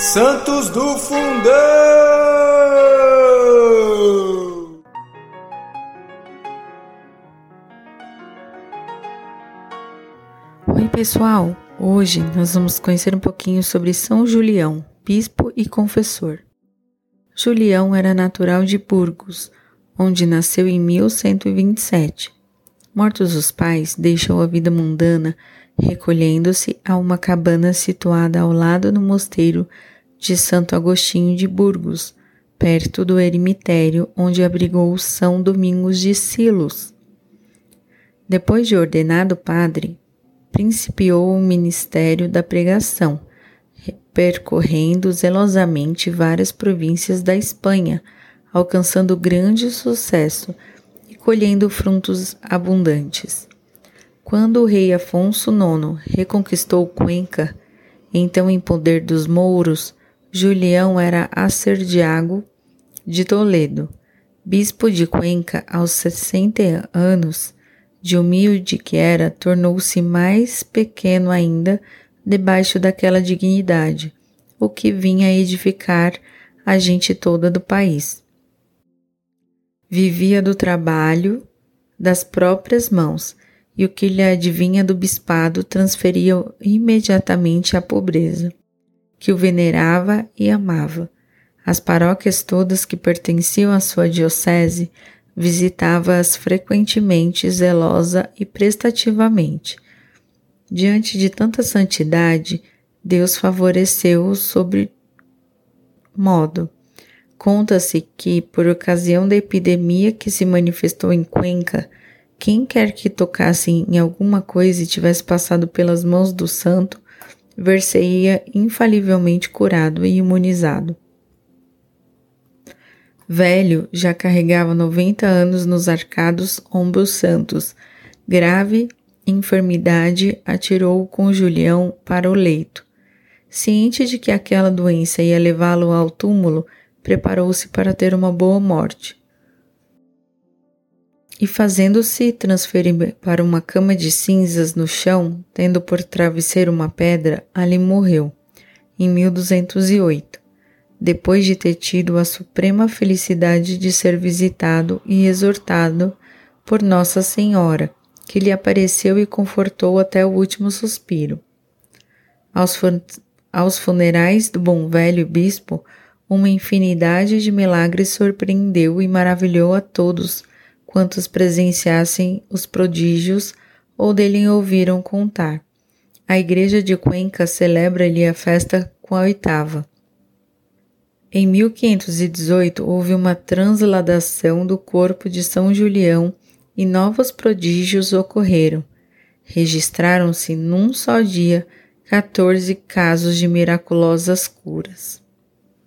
Santos do Fundão! Oi, pessoal! Hoje nós vamos conhecer um pouquinho sobre São Julião, bispo e confessor. Julião era natural de Burgos, onde nasceu em 1127. Mortos os pais, deixou a vida mundana, recolhendo-se a uma cabana situada ao lado do mosteiro de Santo Agostinho de Burgos, perto do eremitério onde abrigou São Domingos de Silos. Depois de ordenado padre, principiou o ministério da pregação, percorrendo zelosamente várias províncias da Espanha, alcançando grande sucesso e colhendo frutos abundantes. Quando o rei Afonso IX reconquistou Cuenca, então em poder dos mouros, Julião era acerdiago de Toledo, bispo de Cuenca aos 60 anos, de humilde que era, tornou-se mais pequeno ainda debaixo daquela dignidade, o que vinha edificar a gente toda do país. Vivia do trabalho das próprias mãos, e o que lhe advinha do bispado transferia imediatamente à pobreza que o venerava e amava. As paróquias todas que pertenciam à sua diocese visitava-as frequentemente, zelosa e prestativamente. Diante de tanta santidade, Deus favoreceu-o sobre modo. Conta-se que, por ocasião da epidemia que se manifestou em Cuenca, quem quer que tocasse em alguma coisa e tivesse passado pelas mãos do santo, ver-se-ia infalivelmente curado e imunizado. Velho, já carregava noventa anos nos arcados ombros santos. Grave enfermidade atirou-o com Julião para o leito. Ciente de que aquela doença ia levá-lo ao túmulo, preparou-se para ter uma boa morte e fazendo-se transferir para uma cama de cinzas no chão, tendo por travesseiro uma pedra, ali morreu, em 1208, depois de ter tido a suprema felicidade de ser visitado e exortado por Nossa Senhora, que lhe apareceu e confortou até o último suspiro. Aos, aos funerais do bom velho bispo, uma infinidade de milagres surpreendeu e maravilhou a todos quantos presenciassem os prodígios ou dele ouviram contar. A igreja de Cuenca celebra-lhe a festa com a oitava. Em 1518 houve uma transladação do corpo de São Julião e novos prodígios ocorreram. Registraram-se num só dia 14 casos de miraculosas curas.